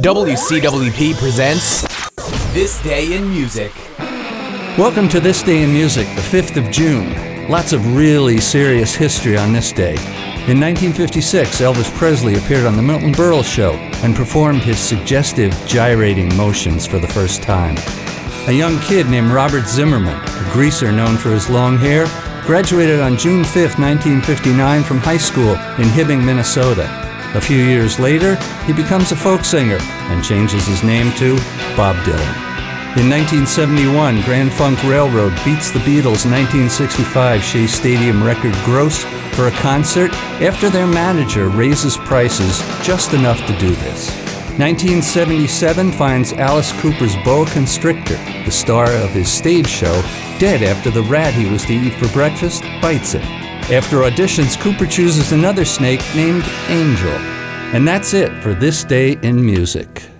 WCWP presents This Day in Music. Welcome to This Day in Music, the 5th of June. Lots of really serious history on this day. In 1956, Elvis Presley appeared on The Milton Berle Show and performed his suggestive gyrating motions for the first time. A young kid named Robert Zimmerman, a greaser known for his long hair, graduated on June 5, 1959 from high school in Hibbing, Minnesota. A few years later, he becomes a folk singer and changes his name to Bob Dylan. In 1971, Grand Funk Railroad beats the Beatles' 1965 Shea Stadium record gross for a concert after their manager raises prices just enough to do this. 1977 finds Alice Cooper's boa constrictor, the star of his stage show, dead after the rat he was to eat for breakfast bites it. After auditions, Cooper chooses another snake named Angel. And that's it for this day in music.